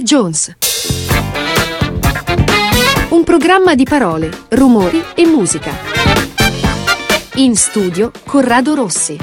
Mr. Jones. Un programma di parole, rumori e musica. In studio Corrado Rossi.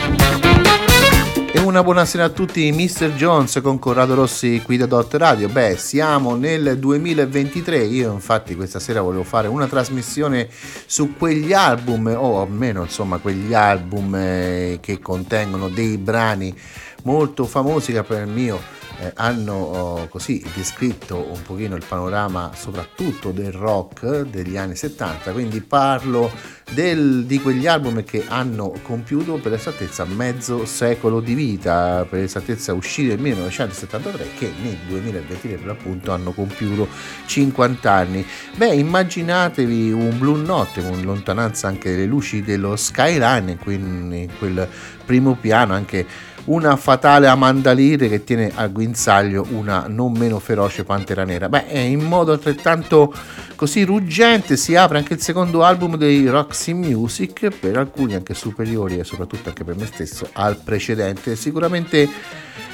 E una buonasera a tutti, Mr. Jones con Corrado Rossi qui da Dot Radio. Beh, siamo nel 2023. Io, infatti, questa sera volevo fare una trasmissione su quegli album, o almeno insomma, quegli album eh, che contengono dei brani molto famosi che per il mio eh, hanno oh, così descritto un pochino il panorama soprattutto del rock degli anni 70, quindi parlo del, di quegli album che hanno compiuto per esattezza mezzo secolo di vita, per esattezza usciti nel 1973 che nel 2023 per l'appunto hanno compiuto 50 anni. Beh, immaginatevi un Blue Notte con lontananza anche delle luci dello skyline, quindi in quel primo piano anche una fatale Amanda Lear che tiene al guinzaglio una non meno feroce Pantera Nera. Beh, in modo altrettanto così ruggente si apre anche il secondo album dei Roxy Music, per alcuni anche superiori e soprattutto anche per me stesso al precedente. Sicuramente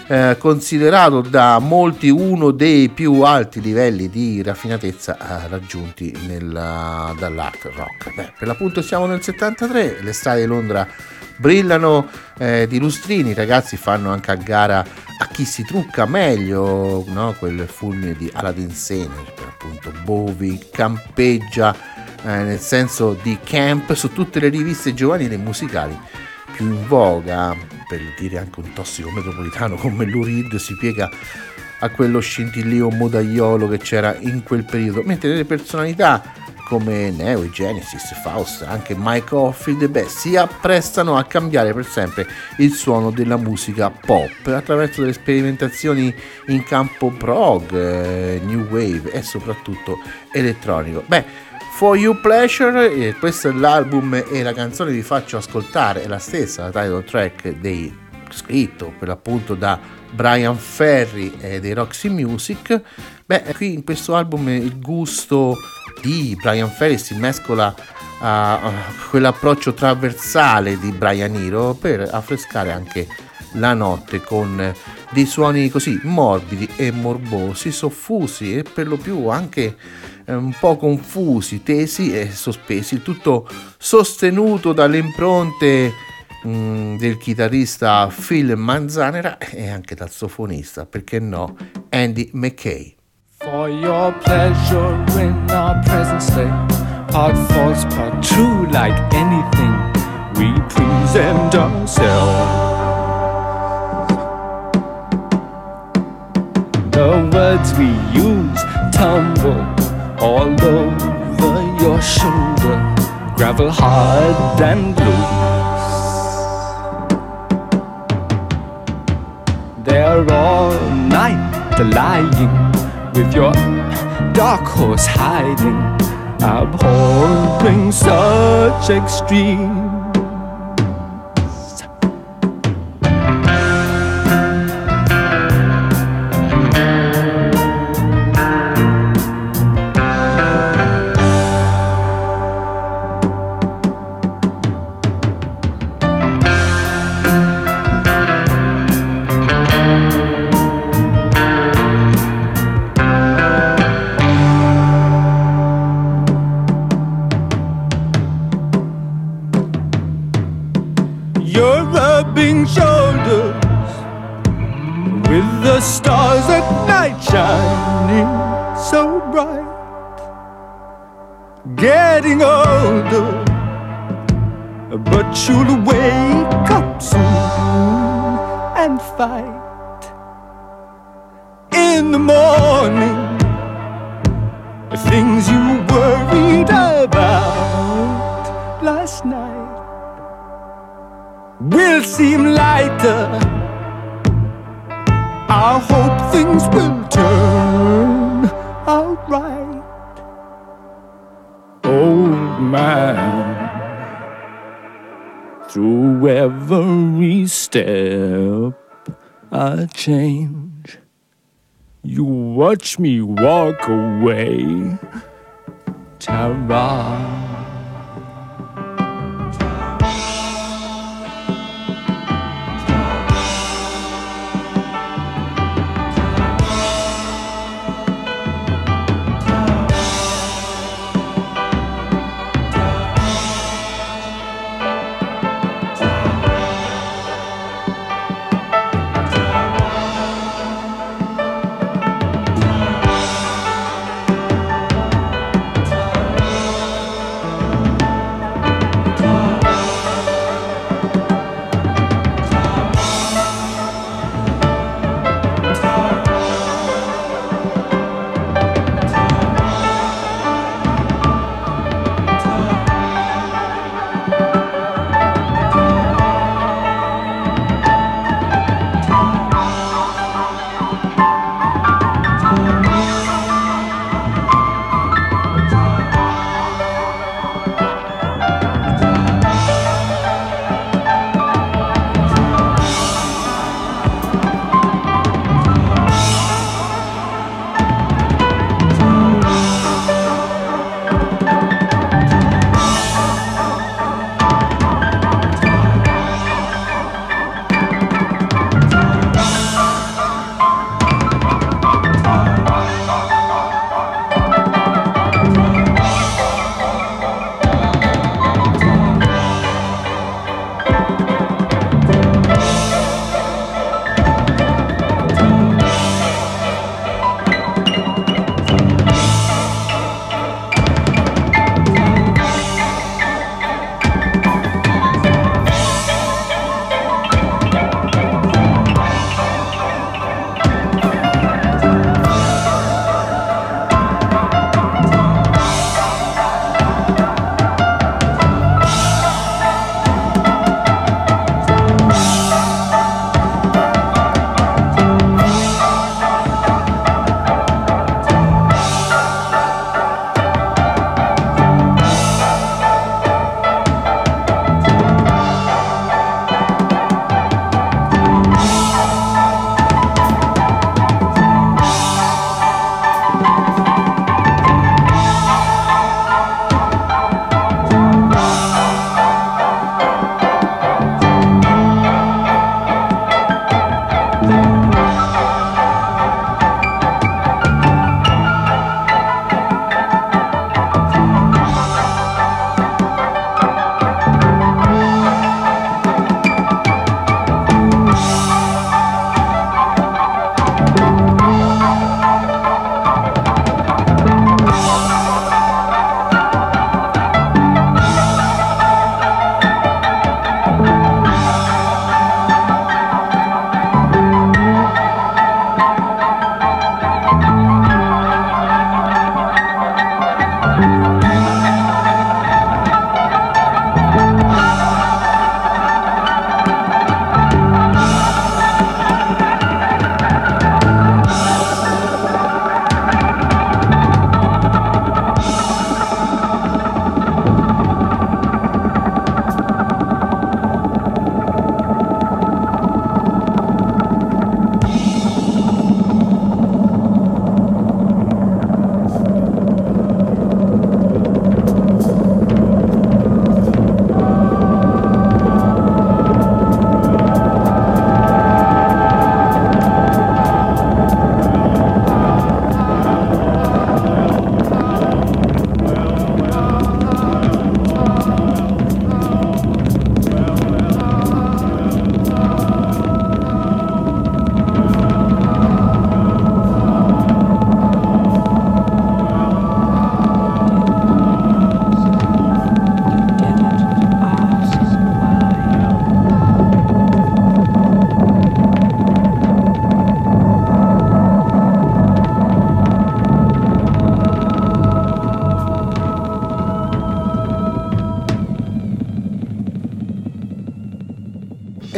eh, considerato da molti uno dei più alti livelli di raffinatezza eh, raggiunti nella, dall'art rock. Beh, per l'appunto siamo nel 73, le strade di Londra brillano eh, di lustrini, i ragazzi fanno anche a gara a chi si trucca meglio, no? quel fulmine di Aladdin Sane, per appunto Bowie campeggia eh, nel senso di camp su tutte le riviste giovanili e musicali più in voga, per dire anche un tossico metropolitano come Lou Reed si piega a quello scintillio modaiolo che c'era in quel periodo, mentre le personalità come Neo, Genesis, Faust, anche Mike Oldfield, beh, si apprestano a cambiare per sempre il suono della musica pop attraverso delle sperimentazioni in campo prog, eh, new wave e soprattutto elettronico. Beh, For You Pleasure, eh, questo è l'album e la canzone vi faccio ascoltare, è la stessa, la title track dei scritto per l'appunto da Brian Ferry e dei Roxy Music. Beh, qui in questo album il gusto di Brian Ferry si mescola a, quell'approccio trasversale di Brian Eno per affrescare anche la notte con dei suoni così morbidi e morbosi, soffusi e per lo più anche eh, un po' confusi, tesi e sospesi, tutto sostenuto dalle impronte mm, del chitarrista Phil Manzanera e anche dal sofonista, perché no, Andy McKay. For your pleasure in our present state, part false, part true, like anything, we present ourselves. The words we use tumble all over your shoulder, gravel hard and loose. All night lying with your dark horse hiding, abhorring such extreme. getting older, but you'll wake up soon and fight in the morning. Things you worried about last night will seem lighter. I hope things will turn out right through every step I change. You watch me walk away, Tara.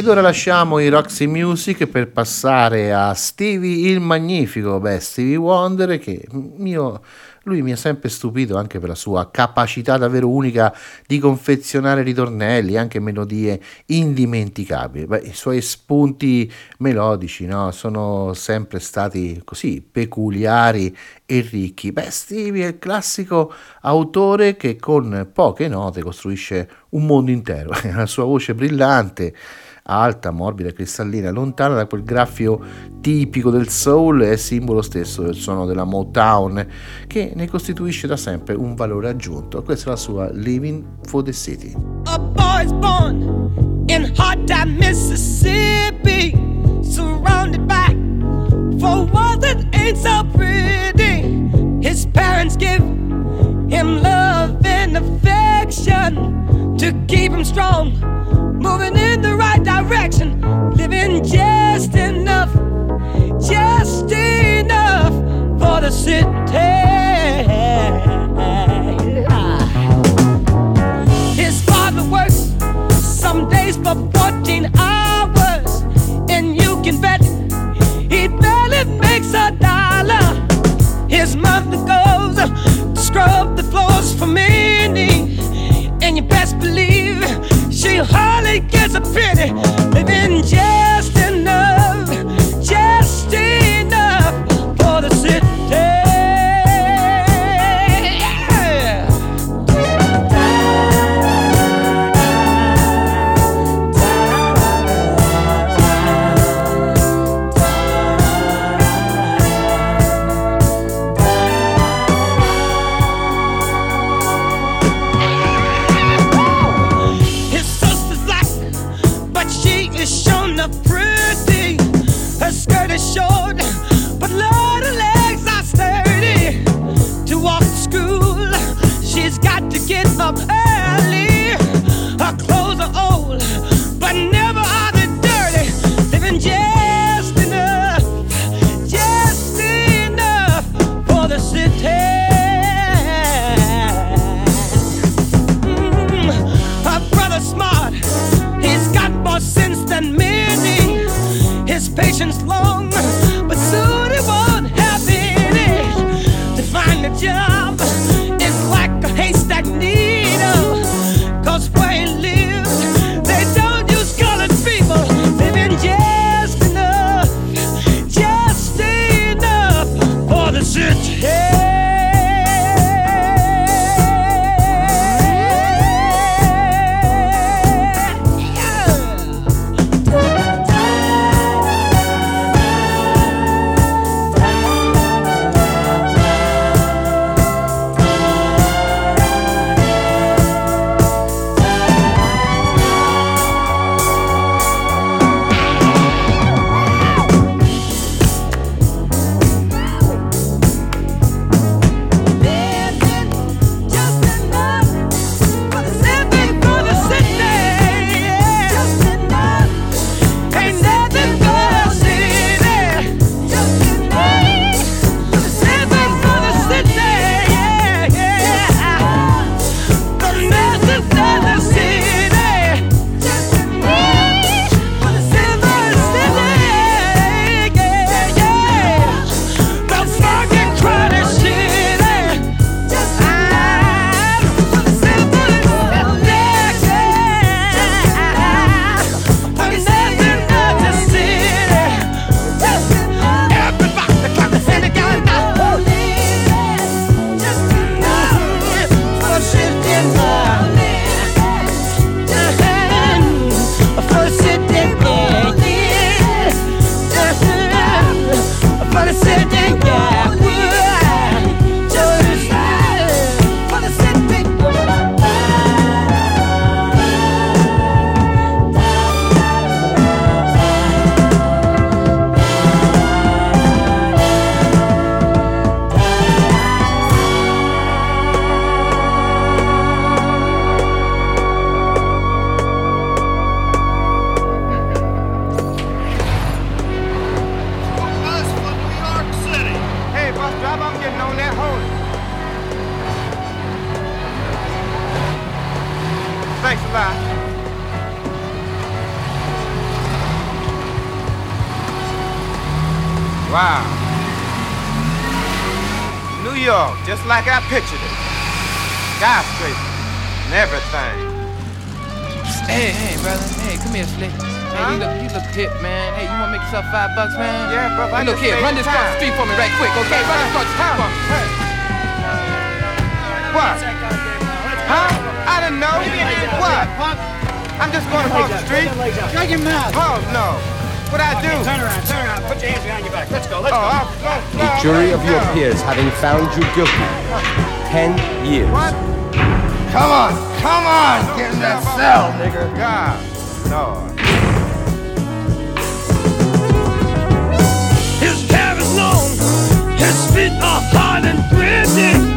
Ed ora lasciamo i Roxy Music per passare a Stevie il Magnifico, beh, Stevie Wonder che mio lui mi ha sempre stupito anche per la sua capacità davvero unica di confezionare ritornelli, anche melodie indimenticabili. Beh, I suoi spunti melodici no? sono sempre stati così peculiari e ricchi. Beh, Stevie è il classico autore che con poche note costruisce un mondo intero. la sua voce brillante alta, morbida, cristallina, lontana da quel graffio tipico del soul e simbolo stesso del suono della Motown, che ne costituisce da sempre un valore aggiunto. Questa è la sua Living for the City. A boy's born in hot time Mississippi, surrounded by four walls that ain't so pretty. His parents give him love and affection to keep him strong. moving in the direction, living just enough, just enough for the city. His father works some days for 14 hours, and you can bet he barely makes a think it's a pity living jail. Skyscraper and everything. Hey, hey, brother. Hey, come here, Slick. Hey, Huh? you look, you look hip, man. Hey, you wanna make yourself five bucks, man? Yeah, brother, I Hey, look here, run this across the street for me right quick, okay? Run this across the street for me. Hey. What? Huh? I didn't know. What? I'm just going across the street. Shut your mouth. Oh, no. What I do? Turn around, turn around. Put your hands behind your back. Let's go, let's Oh, go. I'll go. The jury of your peers having found you guilty. Ten years. What? Come on, come on, get in that cell, nigga. God, Lord. His hair is long, his feet are hard and gritty.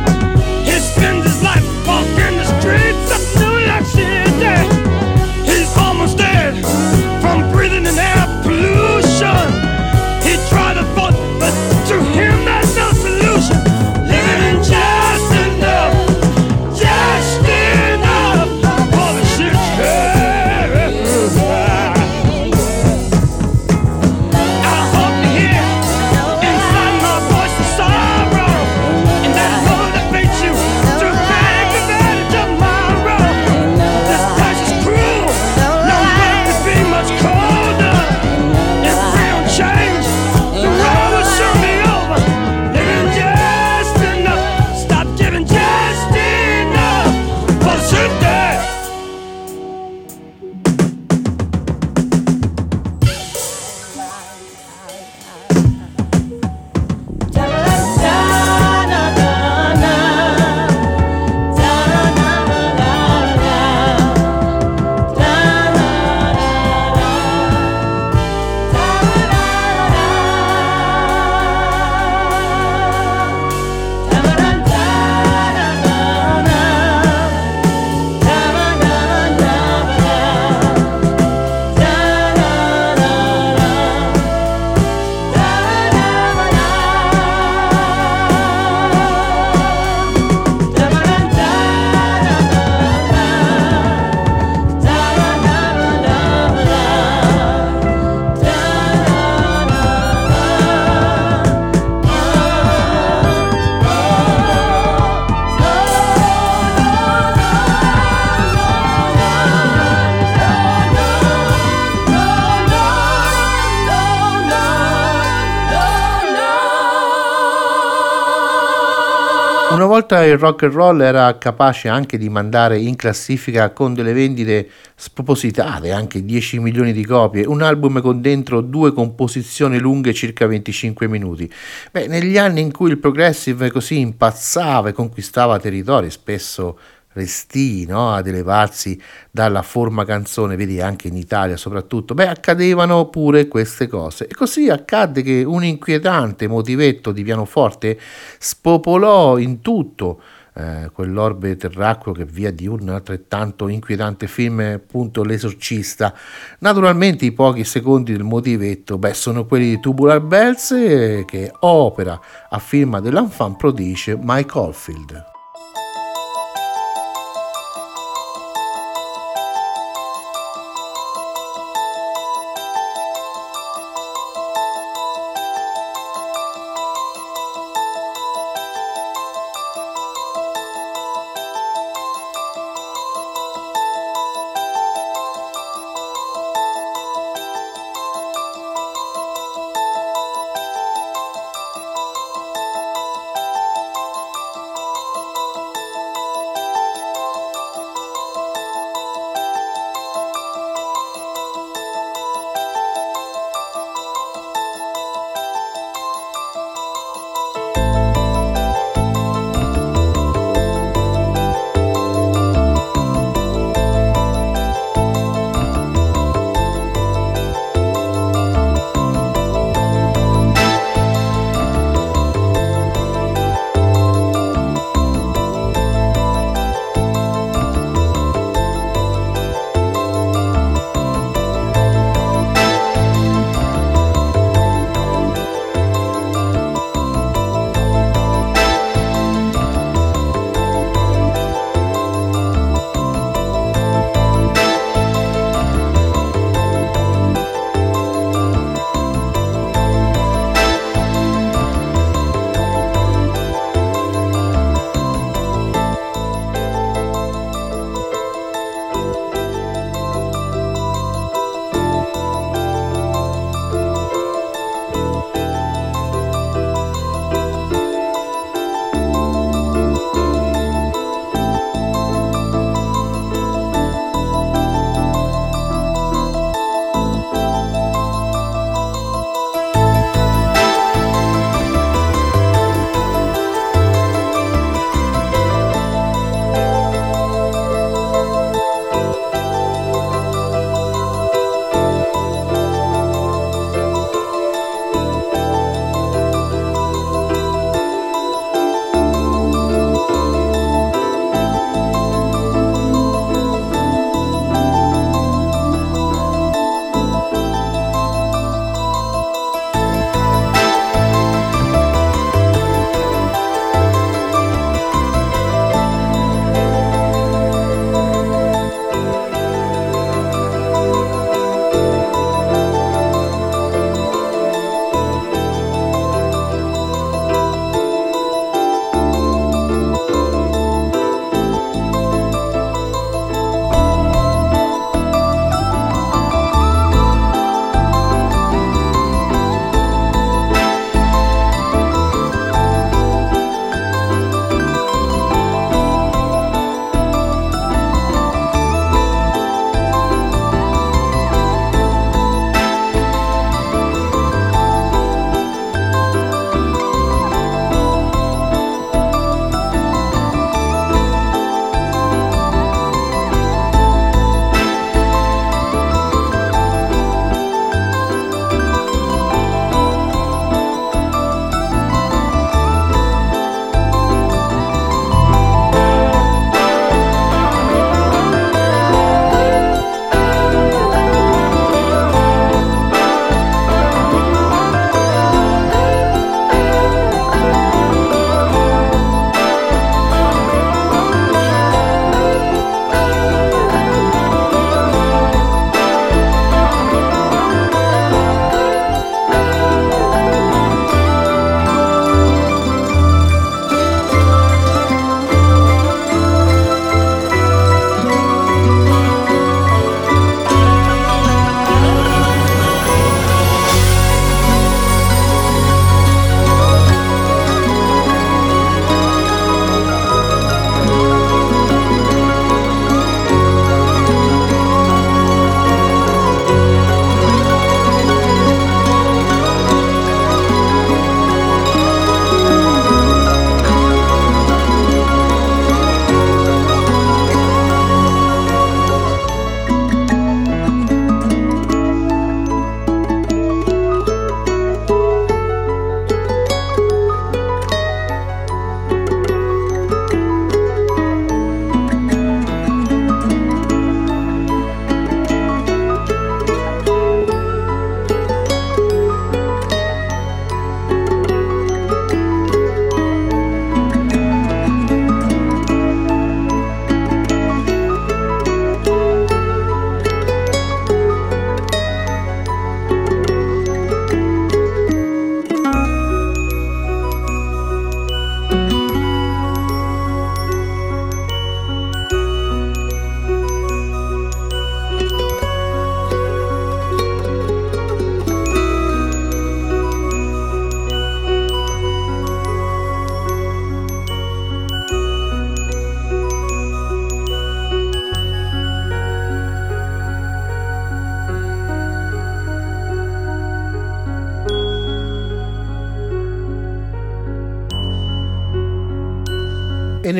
Volta il rock and roll era capace anche di mandare in classifica con delle vendite spropositate, anche 10 milioni di copie, un album con dentro due composizioni lunghe circa 25 minuti. Beh, negli anni in cui il progressive così impazzava e conquistava territori spesso resti no? ad elevarsi dalla forma canzone, vedi anche in Italia soprattutto, beh accadevano pure queste cose. E così accadde che un inquietante motivetto di pianoforte spopolò in tutto eh, quell'orbe terracqueo che via di un altrettanto inquietante film appunto L'esorcista. Naturalmente i pochi secondi del motivetto beh sono quelli di Tubular Bells eh, che opera a firma dell'enfant prodige Mike Oldfield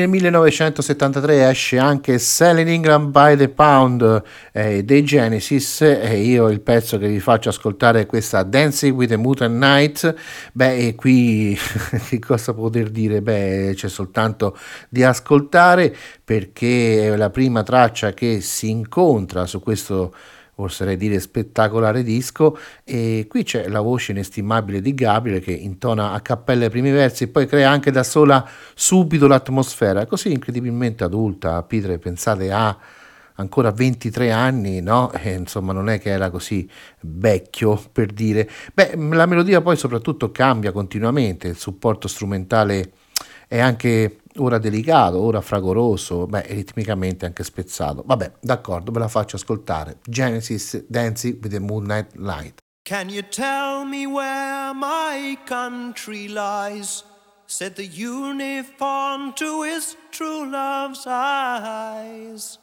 1973 esce anche Selling England by the Pound eh, dei Genesis e io il pezzo che vi faccio ascoltare è questa Dancing with the Mutant Night. Beh, e qui che cosa poter dire? Beh, c'è soltanto di ascoltare perché è la prima traccia che si incontra su questo oserei dire spettacolare disco e qui c'è la voce inestimabile di Gabriele che intona a cappella i primi versi e poi crea anche da sola subito l'atmosfera così incredibilmente adulta Peter pensate a ancora 23 anni, no? E, insomma, non è che era così vecchio per dire. Beh, la melodia poi soprattutto cambia continuamente, il supporto strumentale è anche ora delicato, ora fragoroso, beh, ritmicamente anche spezzato. Vabbè, d'accordo, ve la faccio ascoltare. Genesis Dancing with the Moonlight Light. Can you tell me where my country lies? Said the uniform to his true love's eyes.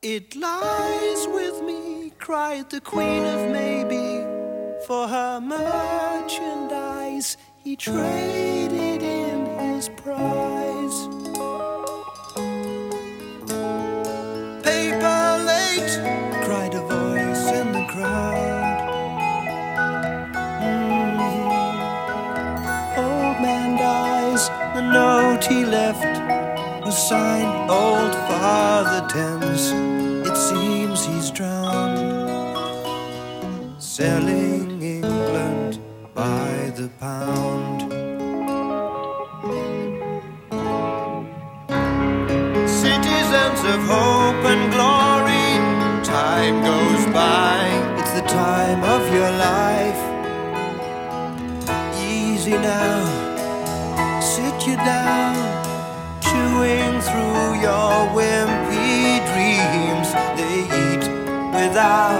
It lies with me, cried the Queen of Maybe, for her merchandise he traded in his prize. The note he left was signed Old Father Thames. It seems he's drowned, selling verdad.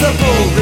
merciful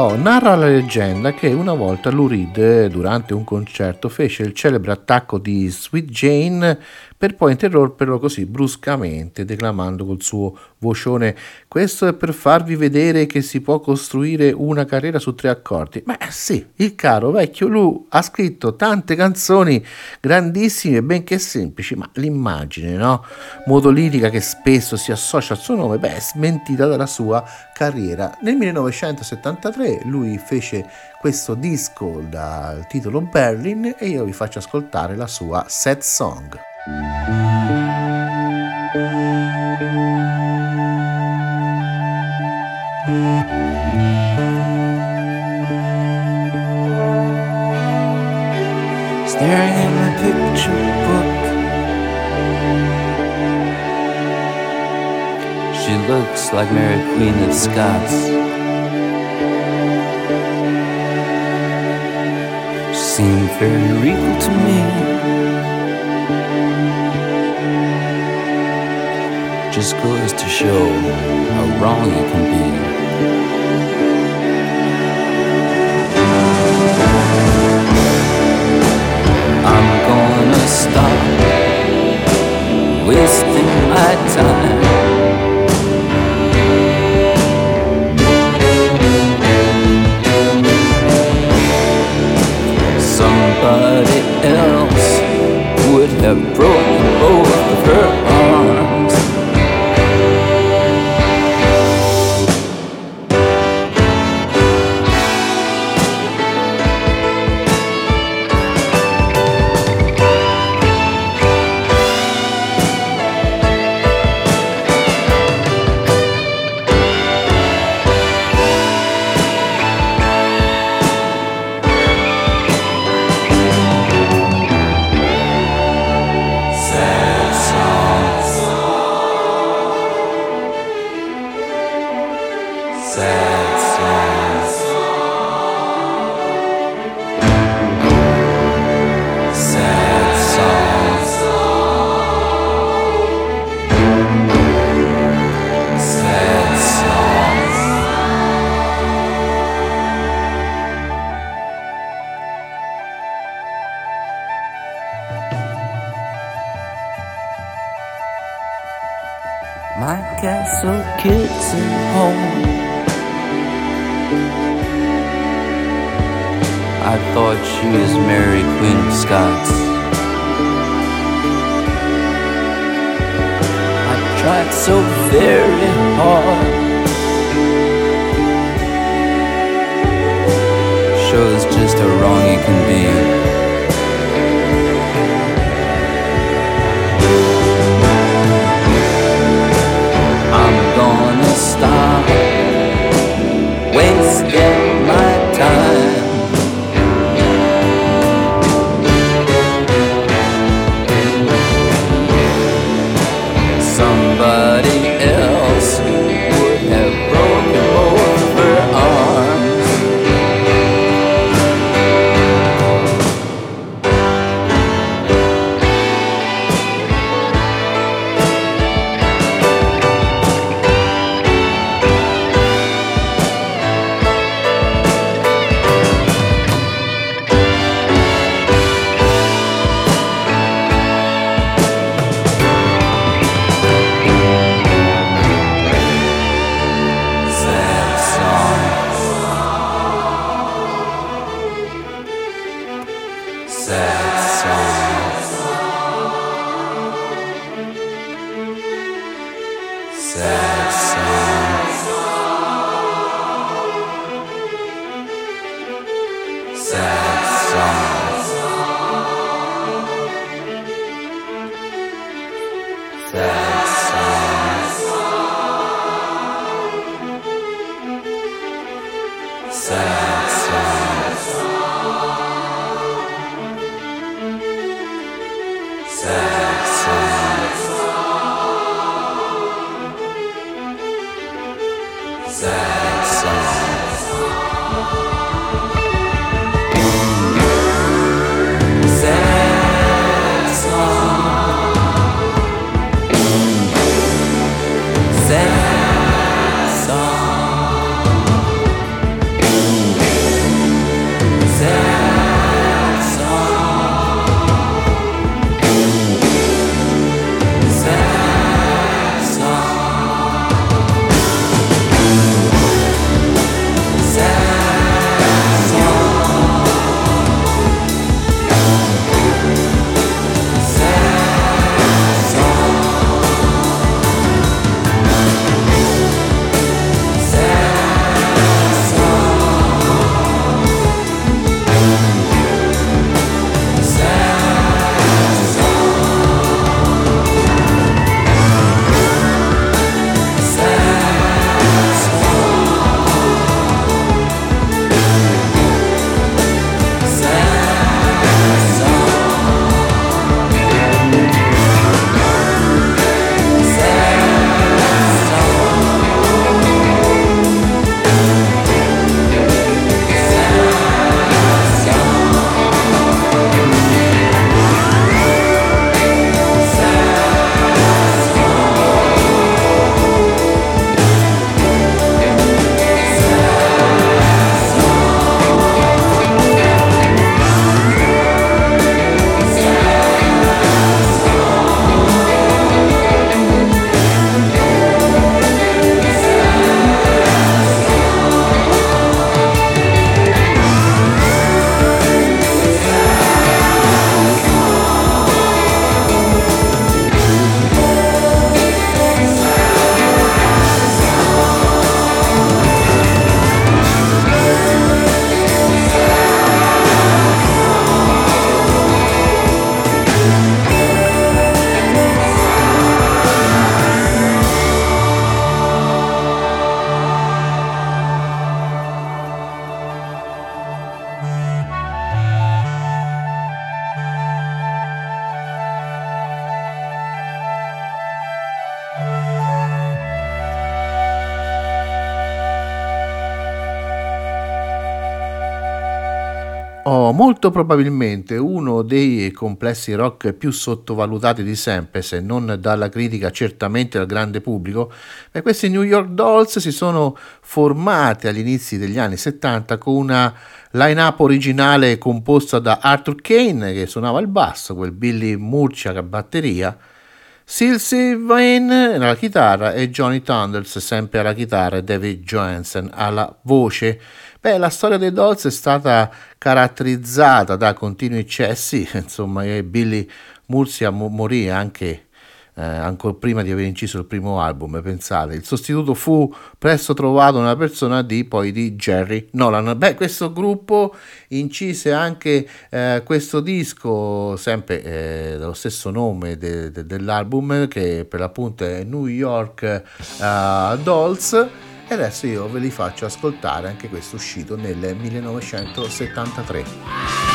Oh, narra la leggenda che una volta Lou Reed, durante un concerto, fece il celebre attacco di Sweet Jane per poi interromperlo così bruscamente, declamando col suo vocione: Questo è per farvi vedere che si può costruire una carriera su tre accordi. Ma sì, il caro vecchio Lou ha scritto tante canzoni grandissime, benché semplici, ma l'immagine, no? Modo lirica che spesso si associa al suo nome, beh, è smentita dalla sua carriera. Nel 1973 lui fece questo disco dal titolo Berlin e io vi faccio ascoltare la sua set song. Staring picture book. She looks like Mary Queen of Scots. She seemed very regal to me. Just goes to show how wrong it can be. I'm gonna stop wasting my time. Somebody else would have broken of Oh, molto probabilmente uno dei complessi rock più sottovalutati di sempre, se non dalla critica, certamente dal grande pubblico. Beh, questi New York Dolls si sono formati agli inizi degli anni 70 con una line-up originale composta da Arthur Kane che suonava il basso, quel Billy Murcia a batteria, Silsey Vane alla chitarra e Johnny Thunders sempre alla chitarra e David Johansen alla voce. Beh, la storia dei Dolls è stata caratterizzata da continui eccessi, insomma, Billy Murcia morì anche eh, ancora prima di aver inciso il primo album, pensate. Il sostituto fu presto trovato nella persona di, poi, di Jerry Nolan. Beh, questo gruppo incise anche eh, questo disco, sempre eh, dello stesso nome de- de- dell'album, che per l'appunto è New York uh, Dolls. E adesso io ve li faccio ascoltare anche questo uscito nel 1973.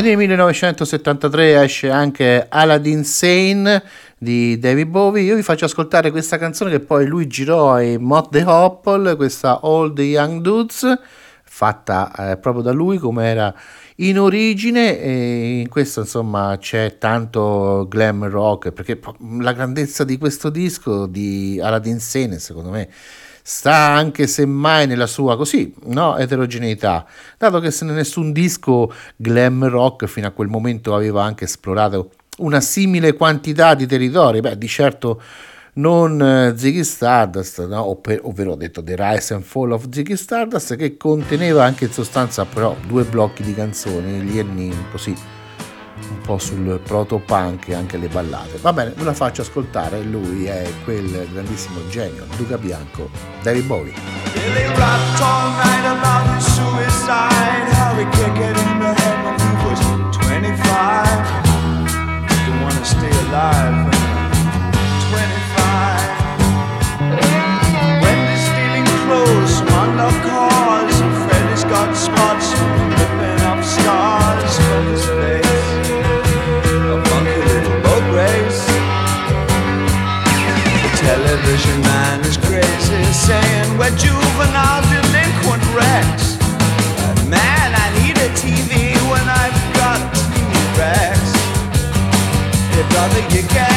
E nel 1973 esce anche Aladdin Sane di David Bowie. Io vi faccio ascoltare questa canzone che poi lui girò ai Mott the Hopple, questa All the Young Dudes, fatta eh, proprio da lui come era in origine e in questo insomma c'è tanto glam rock perché la grandezza di questo disco di Aladdin Sane secondo me sta anche semmai nella sua così, no, eterogeneità, dato che nessun disco glam rock fino a quel momento aveva anche esplorato una simile quantità di territori, beh, di certo non eh, Ziggy Stardust, no? Oppure- ovvero detto The Rise and Fall of Ziggy Stardust, che conteneva anche in sostanza però due blocchi di canzoni, gli enni così un po' sul proto-punk e anche le ballate. Va bene, ve la faccio ascoltare, lui è quel grandissimo genio, Duca Bianco, David Bowie. All night about his suicide. Saying we're juvenile delinquent wrecks. Man, I need a TV when I've got T-Rex. Hey brother, you gassed.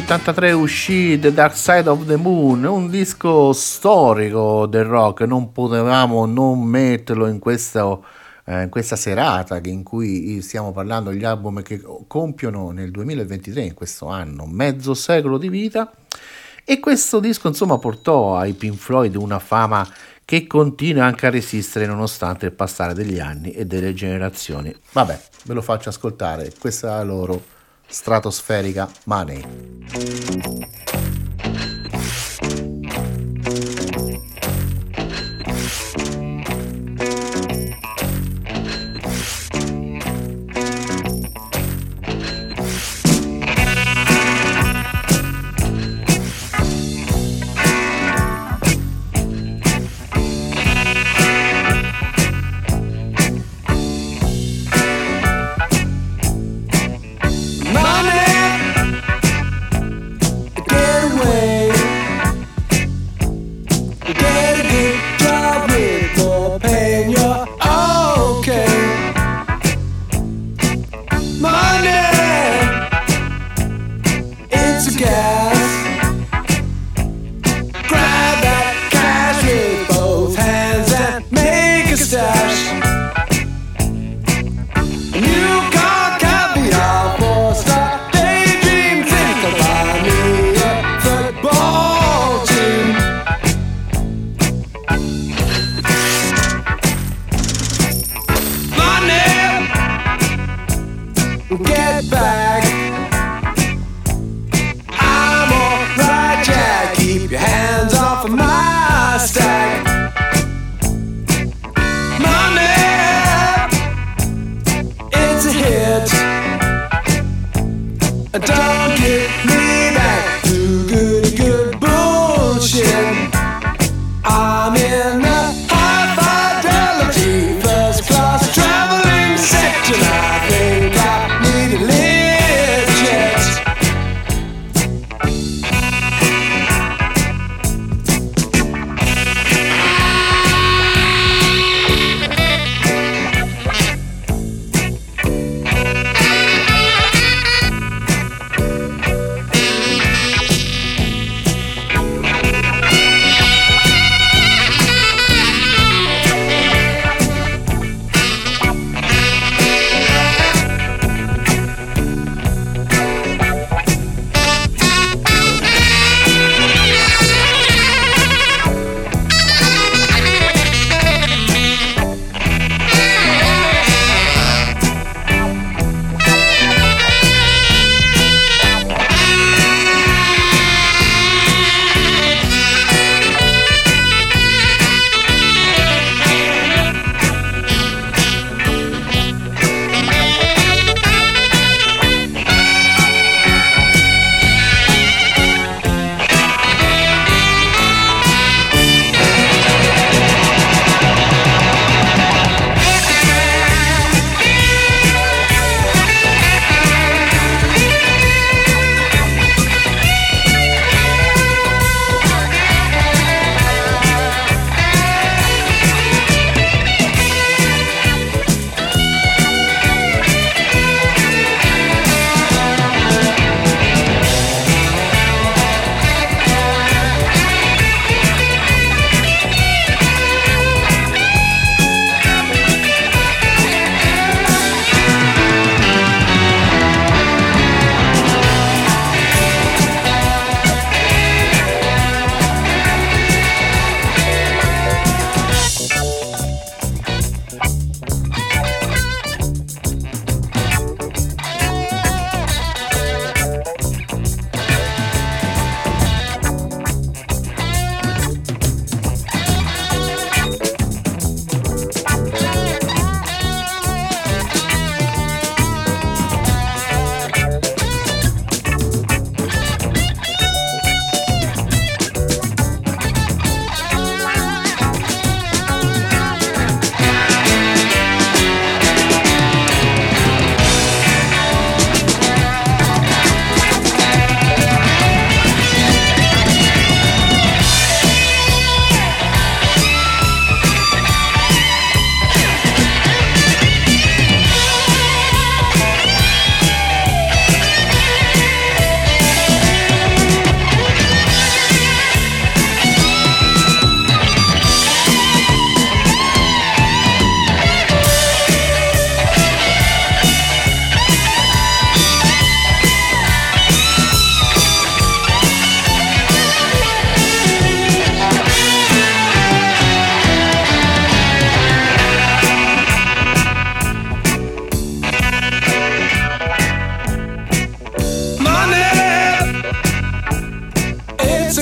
73 uscì The Dark Side of the Moon, un disco storico del rock, non potevamo non metterlo in questa, eh, in questa serata in cui stiamo parlando gli album che compiono nel 2023, in questo anno, mezzo secolo di vita. E questo disco insomma portò ai Pink Floyd una fama che continua anche a resistere nonostante il passare degli anni e delle generazioni. Vabbè, ve lo faccio ascoltare, questa è la loro stratosferica Money.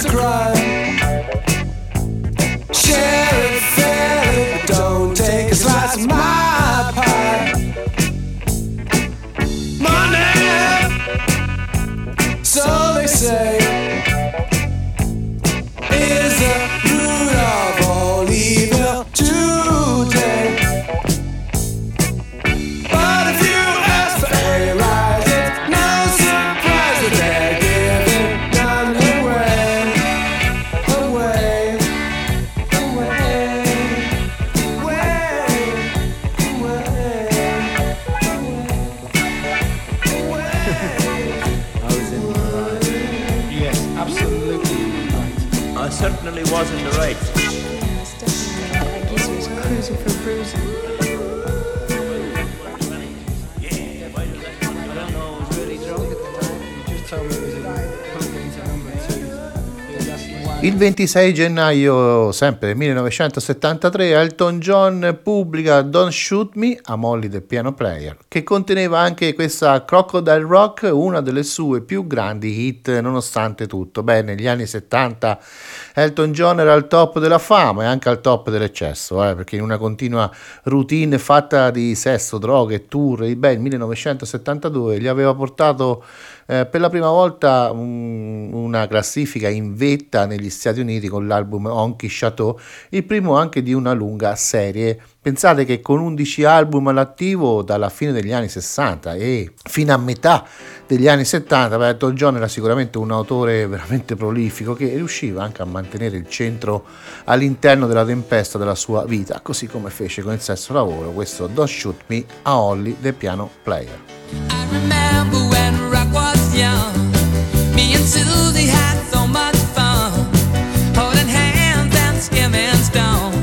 a crime. Share 26 gennaio, sempre del 1973, Elton John pubblica Don't Shoot Me a Molly del piano player, che conteneva anche questa Crocodile Rock, una delle sue più grandi hit nonostante tutto. Beh, negli anni 70 Elton John era al top della fama e anche al top dell'eccesso, eh, perché in una continua routine fatta di sesso, droghe, tour, il 1972 gli aveva portato eh, per la prima volta un- una classifica in vetta negli Stati Uniti con l'album Honky Chateau, il primo anche di una lunga serie. Pensate che con 11 album all'attivo dalla fine degli anni 60 e fino a metà degli anni 70, beh, Elton John era sicuramente un autore veramente prolifico che riusciva anche a mantenere il centro all'interno della tempesta della sua vita, così come fece con il sesto lavoro, questo Don't Shoot Me a Holly del piano player. remember when rock was young. Me and Susie had so much down.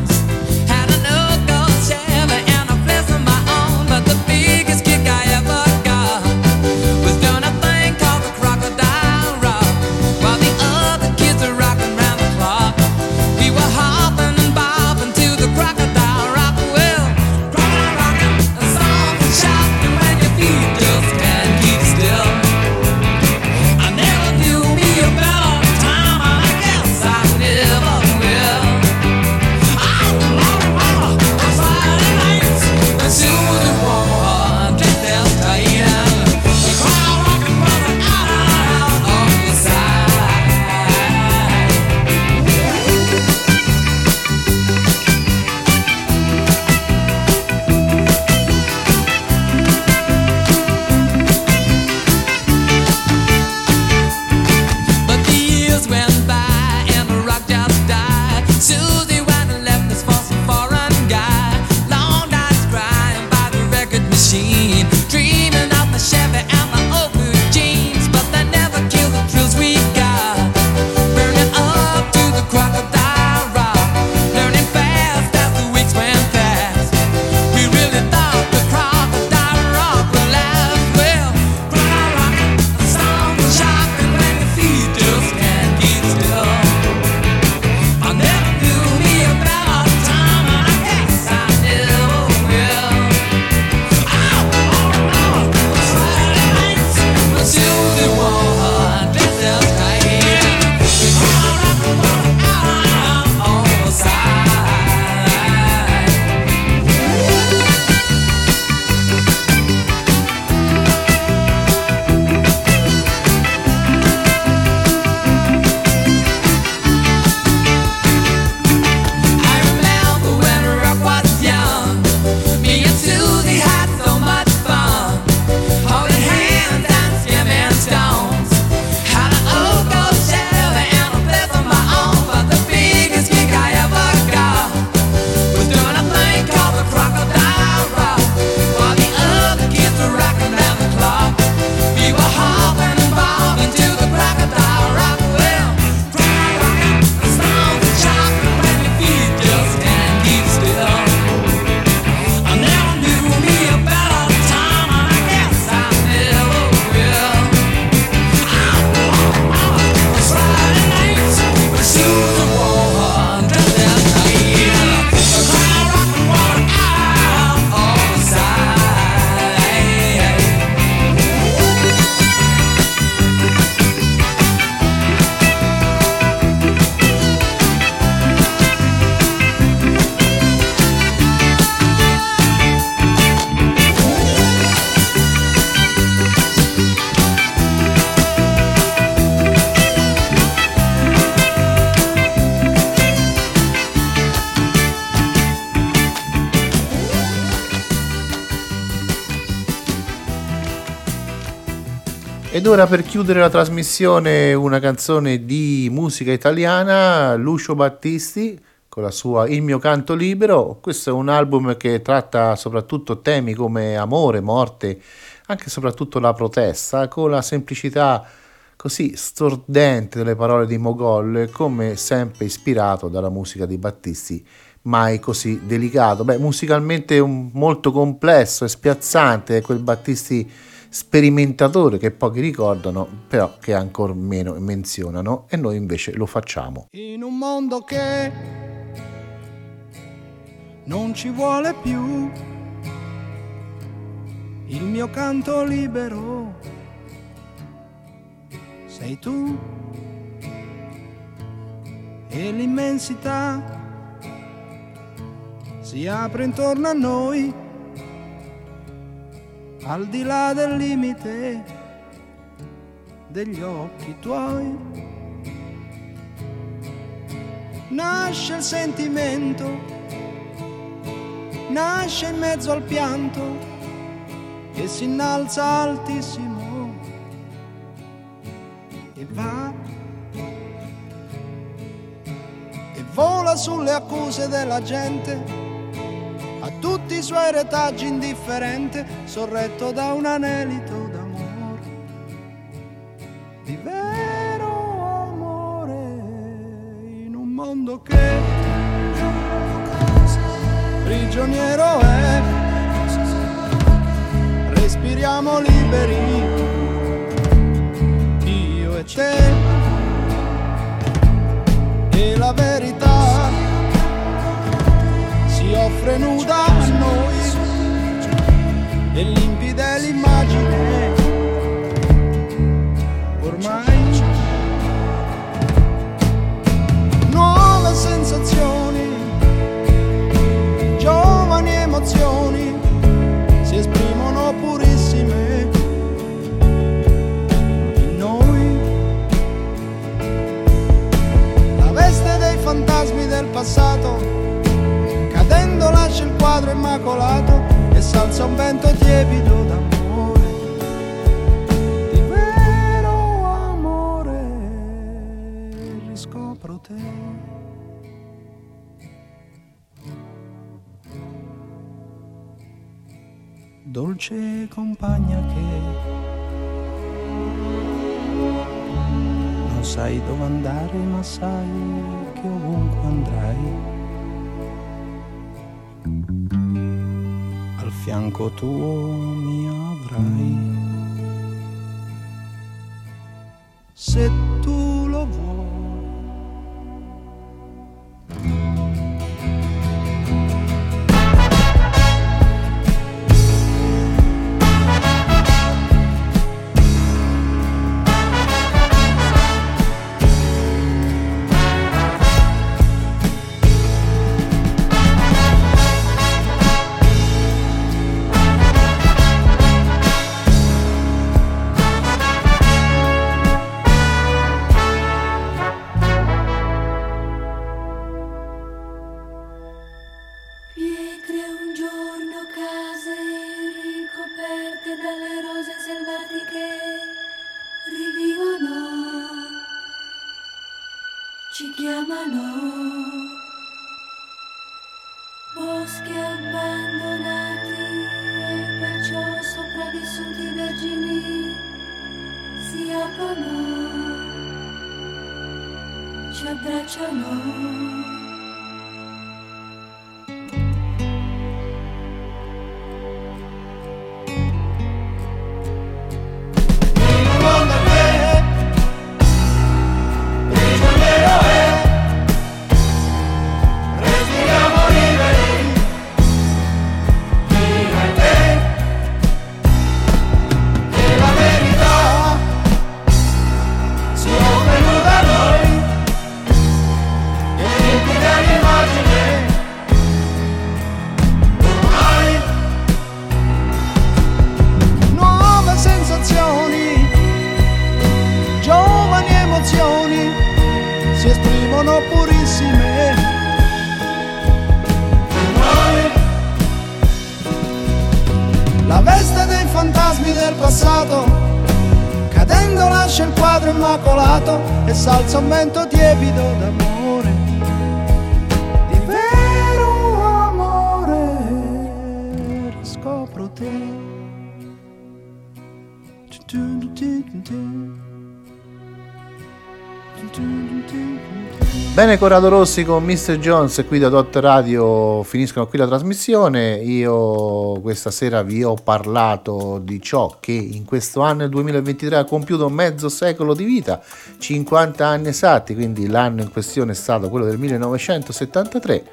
Ora per chiudere la trasmissione una canzone di musica italiana, Lucio Battisti con la sua Il mio canto libero. Questo è un album che tratta soprattutto temi come amore, morte, anche e soprattutto la protesta, con la semplicità così stordente delle parole di Mogol, come sempre ispirato dalla musica di Battisti, mai così delicato. Beh, musicalmente molto complesso e spiazzante, quel Battisti sperimentatore che pochi ricordano, però che ancora meno menzionano, e noi invece lo facciamo. In un mondo che non ci vuole più il mio canto libero sei tu e l'immensità si apre intorno a noi al di là del limite degli occhi tuoi nasce il sentimento nasce in mezzo al pianto e si innalza altissimo e va e vola sulle accuse della gente tutti i suoi retaggi indifferente sorretto da un anelito d'amore. Di vero amore in un mondo che prigioniero è. Respiriamo liberi, io e te, e la verità si offre nuda limpida è l'immagine, ormai nuove sensazioni, giovani emozioni si esprimono purissime in noi. La veste dei fantasmi del passato, cadendo lascia il quadro immacolato e salza un vento tiepido riscopro te. dolce compagna che non sai dove andare ma sai che ovunque andrai al fianco tuo mi vento tiepido d'amore. Bene Corrado Rossi con Mr. Jones qui da Dot Radio finiscono qui la trasmissione. Io questa sera vi ho parlato di ciò che in questo anno il 2023 ha compiuto mezzo secolo di vita, 50 anni esatti, quindi l'anno in questione è stato quello del 1973.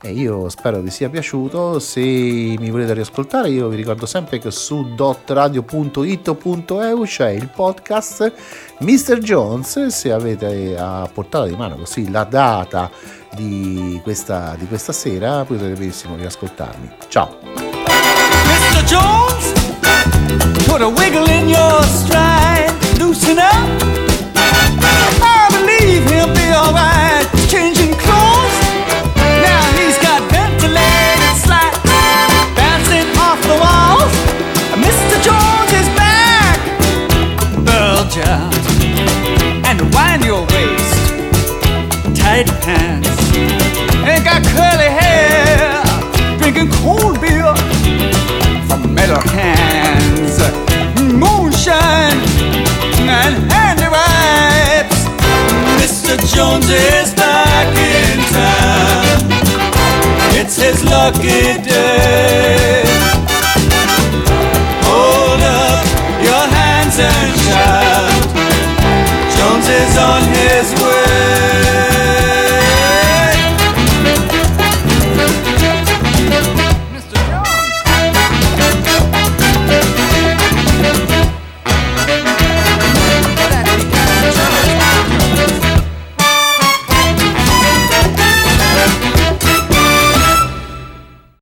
E io spero vi sia piaciuto, se mi volete riascoltare io vi ricordo sempre che su dotradio.it.eu c'è il podcast Mr. Jones, se avete a portata di mano così la data di questa, di questa sera potete benissimo riascoltarmi. Ciao! Mr. Jones, put a wiggle in your stride, loosen up. I believe he'll be alright. shirt and wind your waist. Tight pants and got curly hair. Drinking cold beer from metal cans. Moonshine and handy wipes. Mr. Jones is back in town. It's his lucky day. Hold up your hands and